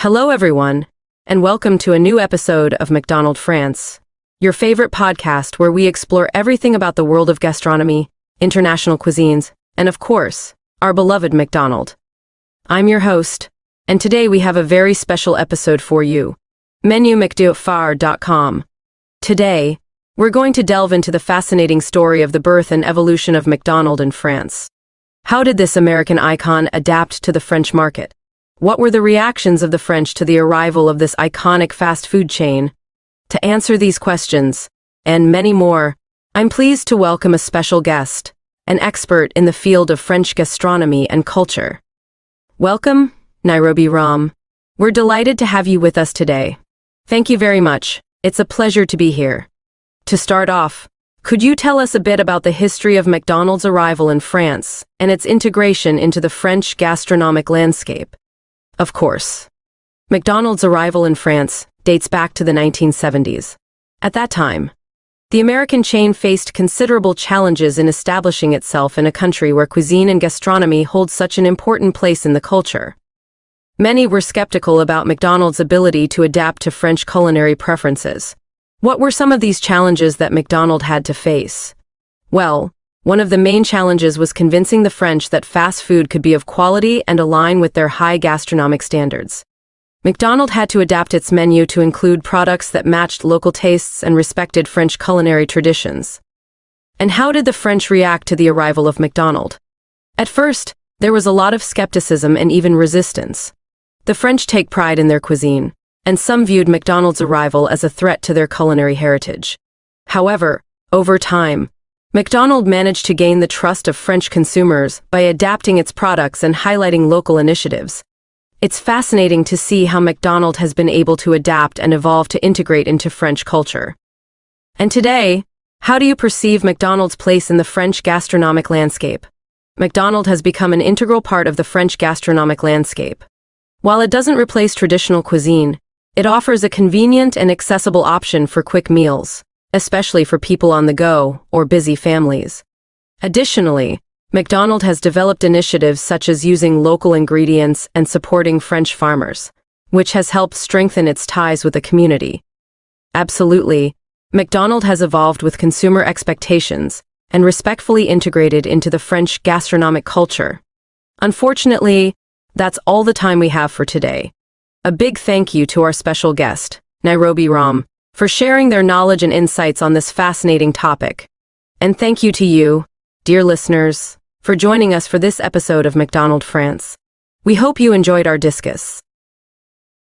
Hello, everyone, and welcome to a new episode of McDonald France, your favorite podcast where we explore everything about the world of gastronomy, international cuisines, and of course, our beloved McDonald. I'm your host, and today we have a very special episode for you. MenuMcDoFr.com. Today, we're going to delve into the fascinating story of the birth and evolution of McDonald in France. How did this American icon adapt to the French market? What were the reactions of the French to the arrival of this iconic fast food chain? To answer these questions, and many more, I'm pleased to welcome a special guest, an expert in the field of French gastronomy and culture. Welcome, Nairobi Ram. We're delighted to have you with us today. Thank you very much. It's a pleasure to be here. To start off, could you tell us a bit about the history of McDonald's arrival in France and its integration into the French gastronomic landscape? Of course. McDonald's arrival in France dates back to the 1970s. At that time, the American chain faced considerable challenges in establishing itself in a country where cuisine and gastronomy hold such an important place in the culture. Many were skeptical about McDonald's ability to adapt to French culinary preferences. What were some of these challenges that McDonald had to face? Well, one of the main challenges was convincing the French that fast food could be of quality and align with their high gastronomic standards. McDonald had to adapt its menu to include products that matched local tastes and respected French culinary traditions. And how did the French react to the arrival of McDonald? At first, there was a lot of skepticism and even resistance. The French take pride in their cuisine, and some viewed McDonald's arrival as a threat to their culinary heritage. However, over time, McDonald managed to gain the trust of French consumers by adapting its products and highlighting local initiatives. It's fascinating to see how McDonald has been able to adapt and evolve to integrate into French culture. And today, how do you perceive McDonald's place in the French gastronomic landscape? McDonald has become an integral part of the French gastronomic landscape. While it doesn't replace traditional cuisine, it offers a convenient and accessible option for quick meals especially for people on the go or busy families. Additionally, McDonald has developed initiatives such as using local ingredients and supporting French farmers, which has helped strengthen its ties with the community. Absolutely, McDonald has evolved with consumer expectations and respectfully integrated into the French gastronomic culture. Unfortunately, that's all the time we have for today. A big thank you to our special guest, Nairobi Ram, for sharing their knowledge and insights on this fascinating topic. And thank you to you, dear listeners, for joining us for this episode of McDonald France. We hope you enjoyed our discus.